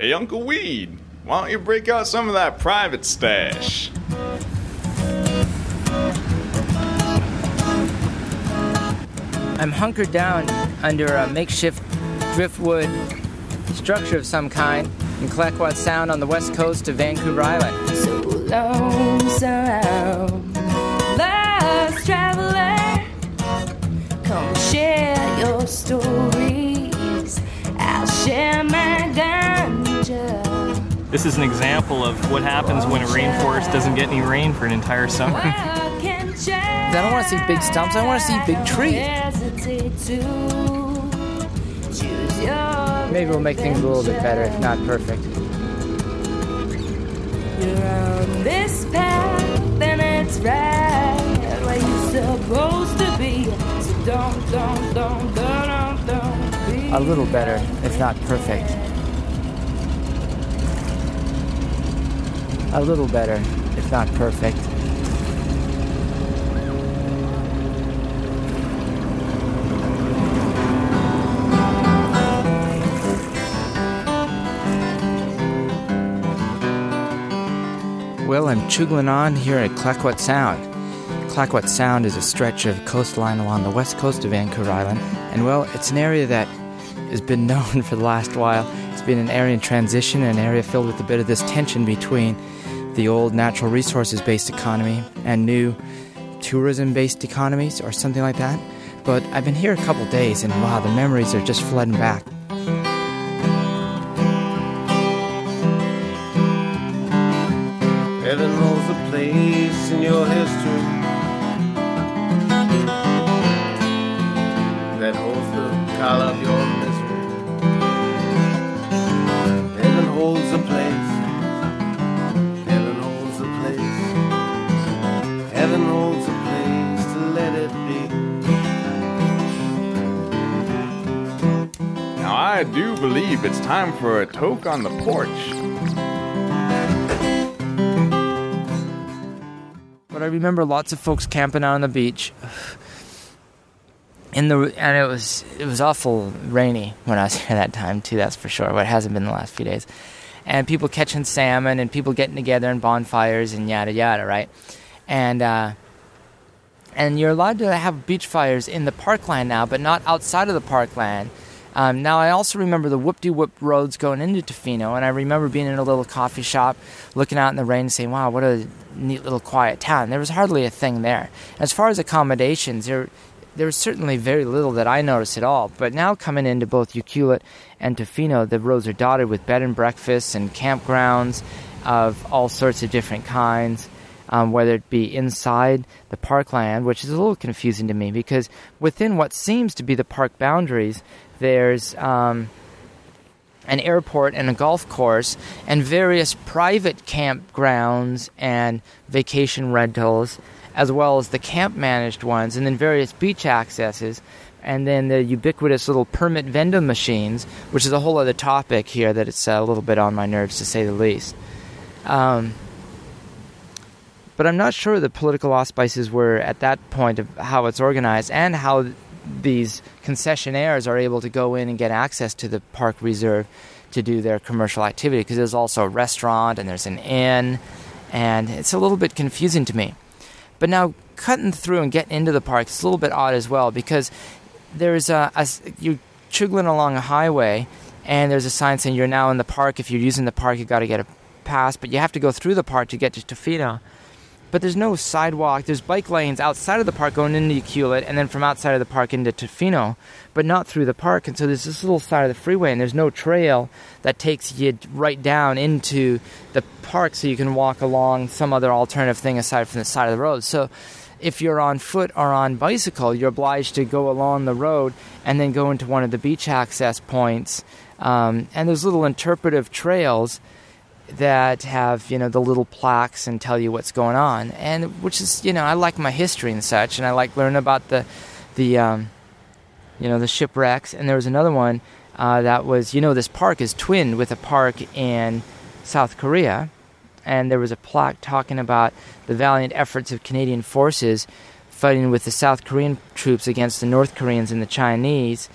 Hey, Uncle Weed, why don't you break out some of that private stash? I'm hunkered down under a makeshift driftwood structure of some kind in Clayoquot Sound on the west coast of Vancouver Island. So lonesome, lost traveler, come share your stories. I'll share my ganja. This is an example of what happens when a rainforest doesn't get any rain for an entire summer. I can change. I don't want to see big stumps, I want to see big trees. Hesitate to choose your Maybe we'll make things a little bit better, if not perfect. You're on this path and it's right where you're supposed to be. So don't, don't, don't, don't, don't, don't be. A little better, if not perfect. A little better, if not perfect. Well, I'm chugling on here at Clayoquot Sound. Clayoquot Sound is a stretch of coastline along the west coast of Vancouver Island, and well, it's an area that has been known for the last while. It's been an area in transition, an area filled with a bit of this tension between the old natural resources based economy and new tourism based economies or something like that. But I've been here a couple days, and wow, the memories are just flooding back. Heaven holds a place in your history that holds the call of your believe it's time for a toke on the porch. But I remember lots of folks camping out on the beach. In the and it was it was awful rainy when I was here that time too. That's for sure. But it hasn't been the last few days. And people catching salmon and people getting together and bonfires and yada yada, right? And uh, and you're allowed to have beach fires in the parkland now, but not outside of the parkland. Um, now, I also remember the whoop-de-whoop roads going into Tofino, and I remember being in a little coffee shop, looking out in the rain, and saying, "Wow, what a neat little quiet town." There was hardly a thing there. As far as accommodations, there there was certainly very little that I noticed at all. But now coming into both Ucluelet and Tofino, the roads are dotted with bed and breakfasts and campgrounds of all sorts of different kinds. Um, whether it be inside the parkland, which is a little confusing to me because within what seems to be the park boundaries, there's um, an airport and a golf course and various private campgrounds and vacation rentals, as well as the camp managed ones, and then various beach accesses, and then the ubiquitous little permit vending machines, which is a whole other topic here that it's a little bit on my nerves to say the least. Um, but I'm not sure the political auspices were at that point of how it's organized and how these concessionaires are able to go in and get access to the park reserve to do their commercial activity because there's also a restaurant and there's an inn and it's a little bit confusing to me. But now cutting through and getting into the park is a little bit odd as well because there's a, a you're chuggling along a highway and there's a sign saying you're now in the park. If you're using the park you got to get a pass but you have to go through the park to get to Tofino but there's no sidewalk. There's bike lanes outside of the park going into Ucluelet, and then from outside of the park into Tofino, but not through the park. And so there's this little side of the freeway, and there's no trail that takes you right down into the park, so you can walk along some other alternative thing aside from the side of the road. So if you're on foot or on bicycle, you're obliged to go along the road and then go into one of the beach access points. Um, and there's little interpretive trails that have you know the little plaques and tell you what's going on. And which is you know I like my history and such and I like learning about the the um, you know the shipwrecks. And there was another one uh, that was you know this park is twinned with a park in South Korea. And there was a plaque talking about the valiant efforts of Canadian forces fighting with the South Korean troops against the North Koreans and the Chinese.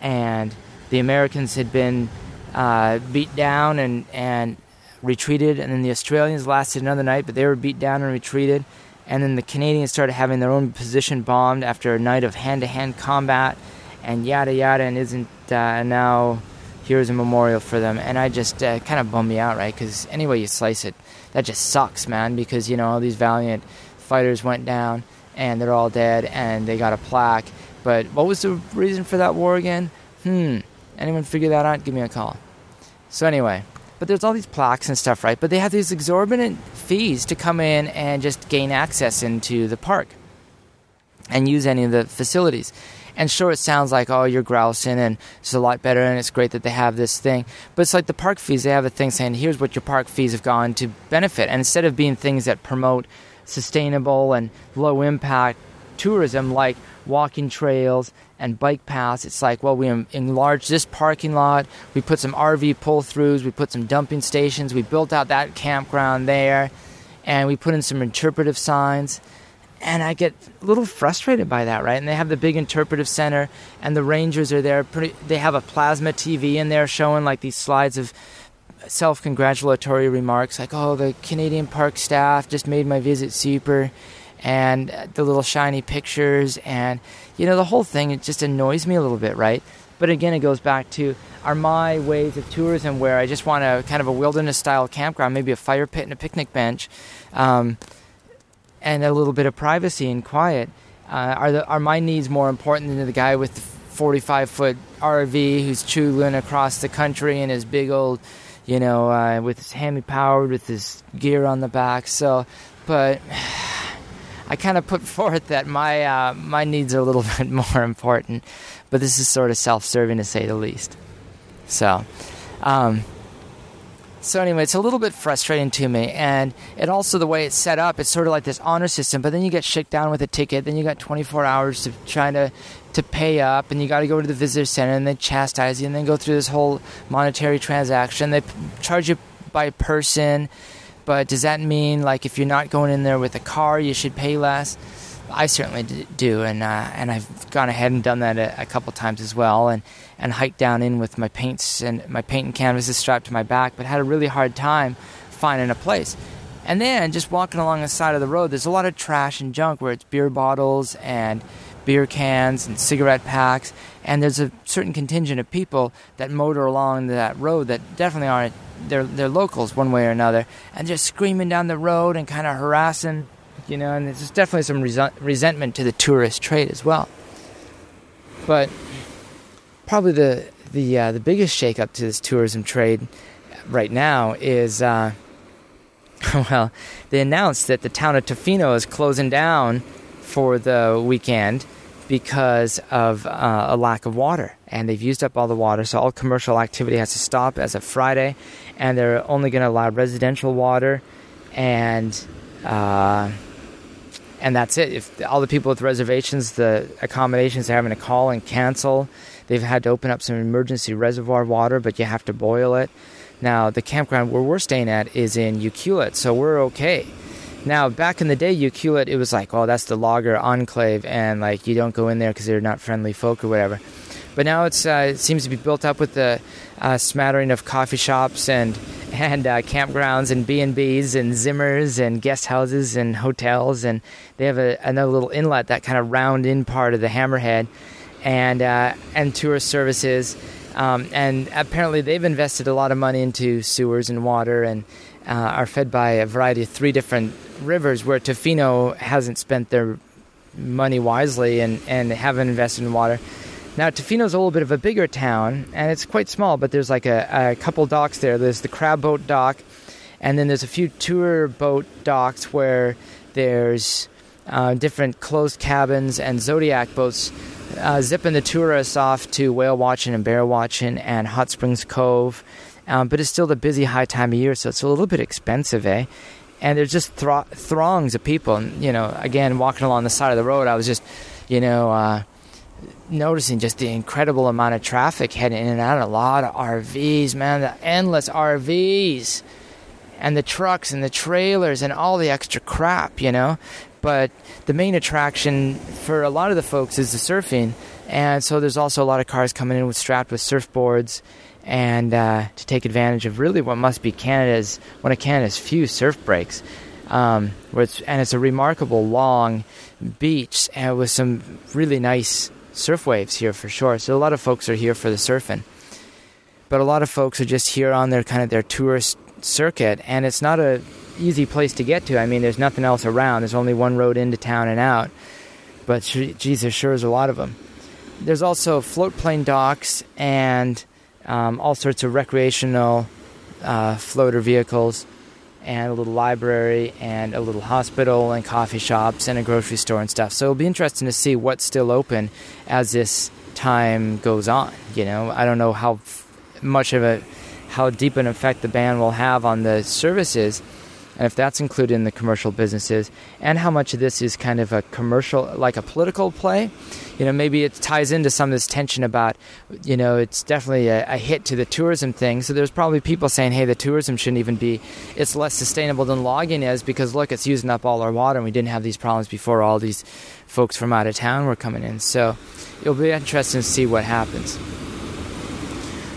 And the Americans had been uh, beat down and and retreated, and then the Australians lasted another night, but they were beat down and retreated, and then the Canadians started having their own position bombed after a night of hand-to-hand combat, and yada yada, and isn't uh, now here's a memorial for them, and I just uh, kind of bummed me out, right? Because anyway you slice it, that just sucks, man. Because you know all these valiant fighters went down, and they're all dead, and they got a plaque. But what was the reason for that war again? Hmm. Anyone figure that out? Give me a call. So anyway, but there's all these plaques and stuff, right? But they have these exorbitant fees to come in and just gain access into the park and use any of the facilities. And sure, it sounds like, oh, you're grousing and it's a lot better and it's great that they have this thing. But it's like the park fees, they have a thing saying, here's what your park fees have gone to benefit. And instead of being things that promote sustainable and low impact tourism like walking trails and bike paths, it's like, well, we enlarged this parking lot, we put some RV pull throughs, we put some dumping stations, we built out that campground there, and we put in some interpretive signs and I get a little frustrated by that, right? And they have the big interpretive center, and the rangers are there. Pretty, they have a plasma TV in there showing like these slides of self-congratulatory remarks, like, "Oh, the Canadian Park staff just made my visit super," and the little shiny pictures, and you know, the whole thing. It just annoys me a little bit, right? But again, it goes back to are my ways of tourism where I just want a kind of a wilderness-style campground, maybe a fire pit and a picnic bench. Um, and a little bit of privacy and quiet. Uh, are the are my needs more important than the guy with the 45 foot RV who's chooling across the country in his big old, you know, uh, with his hemi powered with his gear on the back? So, but I kind of put forth that my uh, my needs are a little bit more important, but this is sort of self serving to say the least. So. Um, so anyway, it's a little bit frustrating to me, and it also the way it's set up. It's sort of like this honor system, but then you get shit down with a ticket. Then you got 24 hours to try to to pay up, and you got to go to the visitor center, and they chastise you, and then go through this whole monetary transaction. They charge you by person, but does that mean like if you're not going in there with a car, you should pay less? I certainly do, and uh, and I've gone ahead and done that a, a couple times as well, and and hiked down in with my paints and my paint and canvases strapped to my back, but had a really hard time finding a place. And then just walking along the side of the road, there's a lot of trash and junk where it's beer bottles and beer cans and cigarette packs, and there's a certain contingent of people that motor along that road that definitely aren't they're they're locals one way or another, and just screaming down the road and kind of harassing you know, and there's definitely some resentment to the tourist trade as well. But probably the the uh, the biggest shakeup to this tourism trade right now is, uh, well, they announced that the town of Tofino is closing down for the weekend because of uh, a lack of water, and they've used up all the water, so all commercial activity has to stop as of Friday, and they're only going to allow residential water and uh, and that's it. If all the people with reservations, the accommodations are having to call and cancel. They've had to open up some emergency reservoir water, but you have to boil it. Now, the campground where we're staying at is in Ucluelet, so we're okay. Now, back in the day, Ucluelet, it it was like, oh, that's the logger enclave, and like you don't go in there because they're not friendly folk or whatever. But now it's uh, it seems to be built up with a uh, smattering of coffee shops and and uh, campgrounds and B and B's and Zimmers and guest houses and hotels, and they have a, another little inlet that kind of round in part of the Hammerhead, and uh, and tourist services. Um, and apparently, they've invested a lot of money into sewers and water, and uh, are fed by a variety of three different rivers. Where Tofino hasn't spent their money wisely and and haven't invested in water. Now, Tofino's a little bit of a bigger town, and it's quite small, but there's like a, a couple docks there. There's the crab boat dock, and then there's a few tour boat docks where there's uh, different closed cabins and zodiac boats uh, zipping the tourists off to whale watching and bear watching and Hot Springs Cove. Um, but it's still the busy high time of year, so it's a little bit expensive, eh? And there's just thro- throngs of people. And, you know, again, walking along the side of the road, I was just, you know, uh, noticing just the incredible amount of traffic heading in and out. A lot of RVs, man, the endless RVs, and the trucks and the trailers and all the extra crap, you know. But the main attraction for a lot of the folks is the surfing, and so there's also a lot of cars coming in with strapped with surfboards and uh, to take advantage of really what must be Canada's one of Canada's few surf breaks. Um, it's, and it's a remarkable long beach and with some really nice surf waves here for sure. So a lot of folks are here for the surfing, but a lot of folks are just here on their kind of their tourist circuit, and it's not a easy place to get to. I mean, there's nothing else around. There's only one road into town and out. But geez, there sure is a lot of them. There's also float plane docks and um, all sorts of recreational uh, floater vehicles, and a little library, and a little hospital, and coffee shops, and a grocery store and stuff. So it'll be interesting to see what's still open as this time goes on. You know, I don't know how much of a how deep an effect the ban will have on the services and if that's included in the commercial businesses, and how much of this is kind of a commercial, like a political play. You know, maybe it ties into some of this tension about, you know, it's definitely a, a hit to the tourism thing. So there's probably people saying, hey, the tourism shouldn't even be, it's less sustainable than logging is because look, it's using up all our water and we didn't have these problems before all these folks from out of town were coming in. So it'll be interesting to see what happens.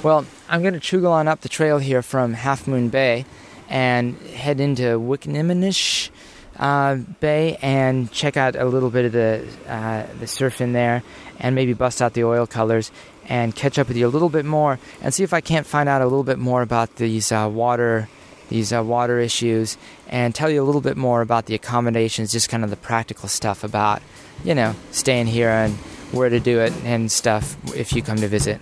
Well, I'm going to chugle on up the trail here from Half Moon Bay and head into Wickaninnish uh, Bay and check out a little bit of the uh, the surf in there, and maybe bust out the oil colors and catch up with you a little bit more and see if I can't find out a little bit more about these uh, water these uh, water issues and tell you a little bit more about the accommodations, just kind of the practical stuff about you know staying here and where to do it and stuff if you come to visit.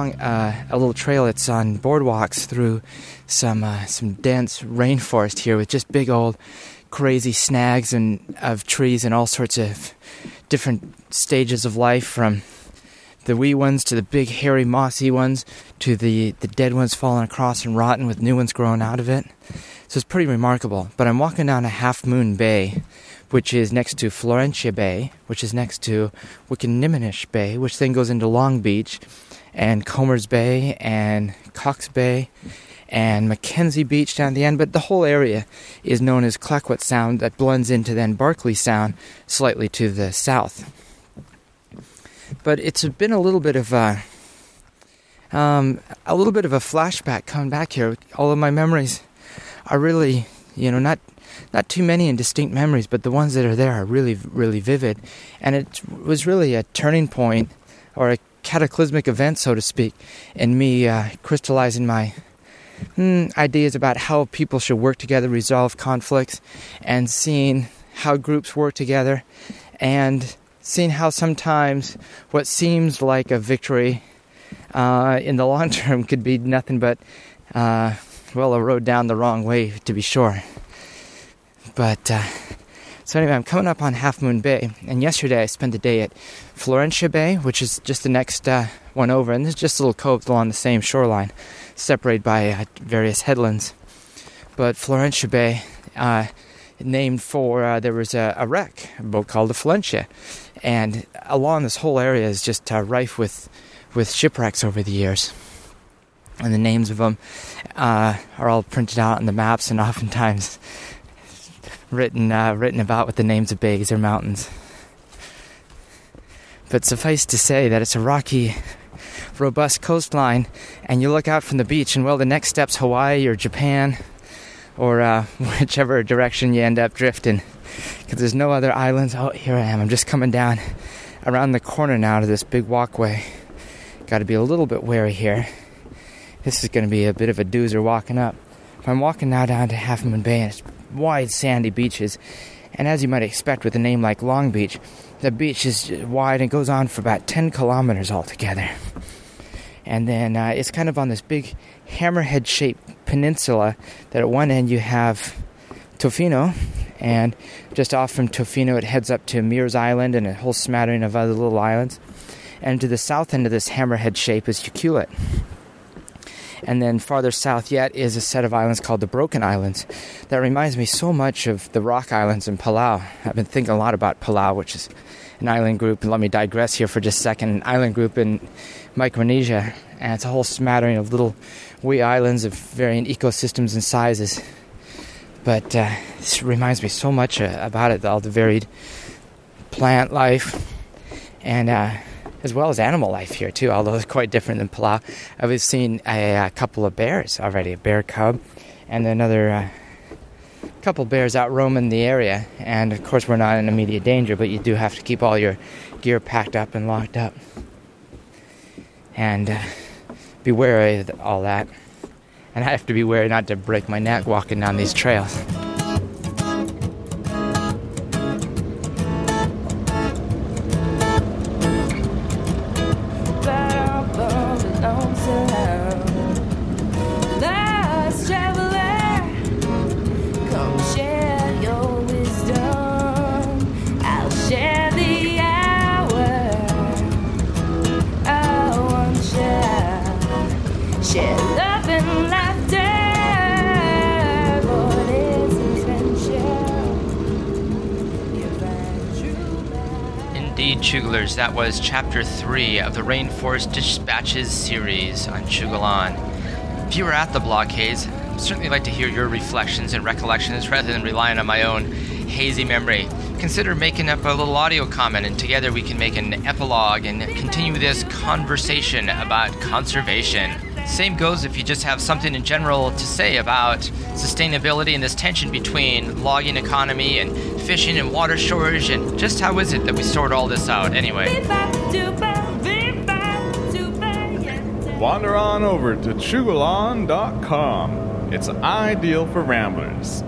Along uh, a little trail. that's on boardwalks through some uh, some dense rainforest here with just big old crazy snags and of trees and all sorts of different stages of life from the wee ones to the big hairy mossy ones to the the dead ones falling across and rotten with new ones growing out of it. So it's pretty remarkable. But I'm walking down a Half Moon Bay, which is next to Florencia Bay, which is next to Wickaninnish Bay, which then goes into Long Beach and Comer's Bay and Cox Bay and Mackenzie Beach down the end, but the whole area is known as Clayoquot Sound that blends into then Barkley Sound slightly to the south. But it's been a little bit of a, um, a little bit of a flashback coming back here. All of my memories are really, you know, not not too many and distinct memories, but the ones that are there are really, really vivid. And it was really a turning point or a cataclysmic event, so to speak, in me uh, crystallizing my hmm, ideas about how people should work together, resolve conflicts, and seeing how groups work together, and seeing how sometimes what seems like a victory uh, in the long term could be nothing but, uh, well, a road down the wrong way, to be sure. But, uh, so anyway, I'm coming up on Half Moon Bay, and yesterday I spent the day at Florencia Bay, which is just the next uh, one over, and there's just a little coves along the same shoreline, separated by uh, various headlands. But Florencia Bay, uh, named for uh, there was a, a, wreck, a boat called the Florencia, and along this whole area is just uh, rife with with shipwrecks over the years. And the names of them uh, are all printed out on the maps, and oftentimes written uh, written about with the names of bays or mountains. But suffice to say that it's a rocky, robust coastline, and you look out from the beach, and well, the next step's Hawaii or Japan, or uh, whichever direction you end up drifting, because there's no other islands. Oh, here I am. I'm just coming down around the corner now to this big walkway. Got to be a little bit wary here. This is going to be a bit of a doozer walking up. I'm walking now down to Half Moon Bay, and it's wide sandy beaches. And as you might expect with a name like Long Beach, the beach is wide and goes on for about 10 kilometers altogether. And then uh, it's kind of on this big hammerhead shaped peninsula that at one end you have Tofino, and just off from Tofino it heads up to Meares Island and a whole smattering of other little islands. And to the south end of this hammerhead shape is Ucluelet. And then farther south yet is a set of islands called the Broken Islands. That reminds me so much of the Rock Islands in Palau. I've been thinking a lot about Palau, which is an island group. And let me digress here for just a second. An island group in Micronesia, and it's a whole smattering of little wee islands of varying ecosystems and sizes. But uh, this reminds me so much uh, about it, all the varied plant life and uh, as well as animal life here too, although it's quite different than Palau. I've seen a, a couple of bears already, a bear cub, and another uh, couple bears out roaming the area. And of course, we're not in immediate danger, but you do have to keep all your gear packed up and locked up, and uh, be wary of all that. And I have to be wary not to break my neck walking down these trails. Chugolers, that was chapter 3 of the Rainforest Dispatches series on Chugalan. If you were at the blockades, I'd certainly like to hear your reflections and recollections rather than relying on my own hazy memory. Consider making up a little audio comment, and together we can make an epilogue and continue this conversation about conservation. Same goes if you just have something in general to say about sustainability and this tension between logging economy and fishing and water shortage and just how is it that we sort all this out anyway? Wander on over to chugalon.com. It's ideal for ramblers.